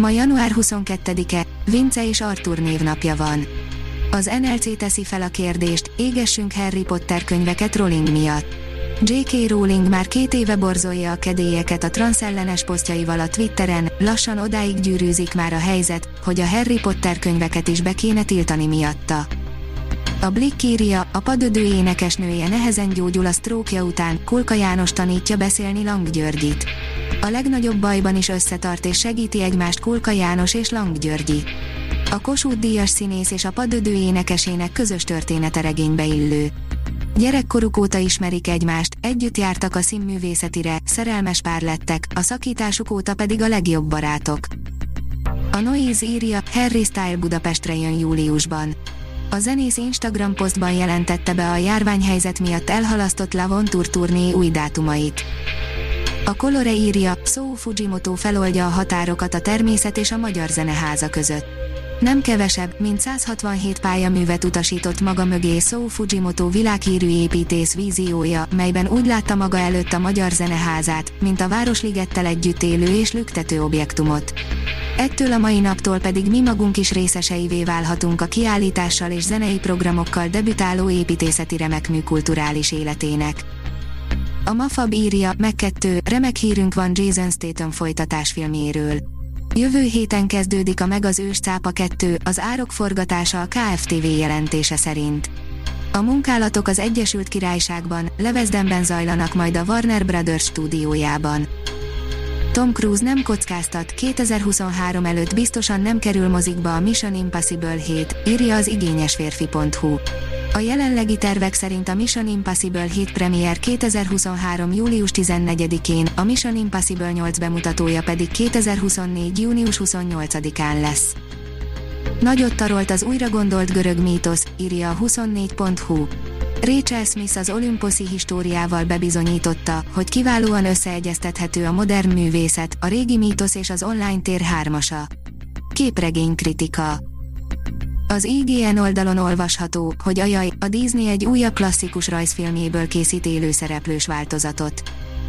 Ma január 22-e, Vince és Arthur névnapja van. Az NLC teszi fel a kérdést, égessünk Harry Potter könyveket Rowling miatt. J.K. Rowling már két éve borzolja a kedélyeket a transzellenes posztjaival a Twitteren, lassan odáig gyűrűzik már a helyzet, hogy a Harry Potter könyveket is be kéne tiltani miatta. A Blick írja, a padödő énekesnője nehezen gyógyul a sztrókja után, Kulka János tanítja beszélni Lang Györgyit. A legnagyobb bajban is összetart és segíti egymást Kulka János és Lang Györgyi. A Kossuth Díjas színész és a padödő énekesének közös története regénybe illő. Gyerekkoruk óta ismerik egymást, együtt jártak a színművészetire, szerelmes pár lettek, a szakításuk óta pedig a legjobb barátok. A Noise írja, Harry Style Budapestre jön júliusban. A zenész Instagram posztban jelentette be a járványhelyzet miatt elhalasztott Lavon Tour turné új dátumait. A Colore írja, Sou Fujimoto feloldja a határokat a természet és a magyar zeneháza között. Nem kevesebb, mint 167 pályaművet utasított maga mögé Sou Fujimoto világhírű építész víziója, melyben úgy látta maga előtt a magyar zeneházát, mint a Városligettel együtt élő és lüktető objektumot. Ettől a mai naptól pedig mi magunk is részeseivé válhatunk a kiállítással és zenei programokkal debütáló építészeti remekmű kulturális életének. A Mafab írja, meg kettő, remek hírünk van Jason Statham folytatásfilméről. Jövő héten kezdődik a Meg az ős cápa 2, az árok forgatása a KFTV jelentése szerint. A munkálatok az Egyesült Királyságban, Levezdenben zajlanak majd a Warner Brothers stúdiójában. Tom Cruise nem kockáztat, 2023 előtt biztosan nem kerül mozikba a Mission Impossible 7, írja az igényesférfi.hu. A jelenlegi tervek szerint a Mission Impossible 7 premier 2023. július 14-én, a Mission Impossible 8 bemutatója pedig 2024. június 28-án lesz. Nagyot tarolt az újra gondolt görög mítosz, írja a 24.hu. Rachel Smith az olimposzi históriával bebizonyította, hogy kiválóan összeegyeztethető a modern művészet, a régi mítosz és az online tér hármasa. Képregény kritika az IGN oldalon olvasható, hogy ajaj, a Disney egy újabb klasszikus rajzfilmjéből készít élőszereplős változatot.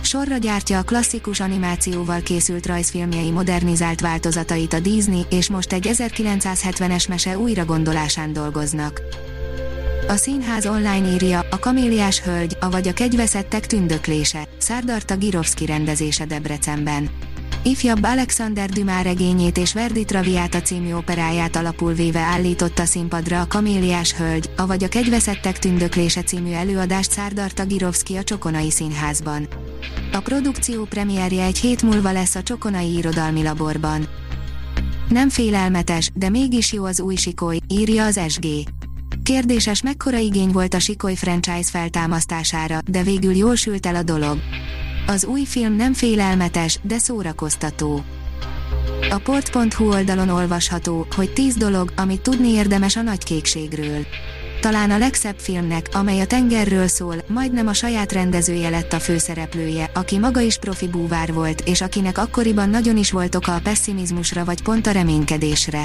Sorra gyártja a klasszikus animációval készült rajzfilmjei modernizált változatait a Disney, és most egy 1970-es mese újra gondolásán dolgoznak. A színház online írja, a kaméliás hölgy, avagy a kegyveszettek tündöklése, Szárdarta Girovski rendezése Debrecenben. Ifjabb Alexander Dumas regényét és Verdi Traviata című operáját alapul véve állította színpadra a Kaméliás Hölgy, avagy a Kegyveszettek tündöklése című előadást Szárdarta Girovski a Csokonai Színházban. A produkció premierje egy hét múlva lesz a Csokonai Irodalmi Laborban. Nem félelmetes, de mégis jó az új sikoly, írja az SG. Kérdéses mekkora igény volt a Sikoly franchise feltámasztására, de végül jól sült el a dolog. Az új film nem félelmetes, de szórakoztató. A port.hu oldalon olvasható, hogy 10 dolog, amit tudni érdemes a nagykékségről. Talán a legszebb filmnek, amely a tengerről szól, majdnem a saját rendezője lett a főszereplője, aki maga is profi búvár volt, és akinek akkoriban nagyon is volt oka a pessimizmusra vagy pont a reménykedésre.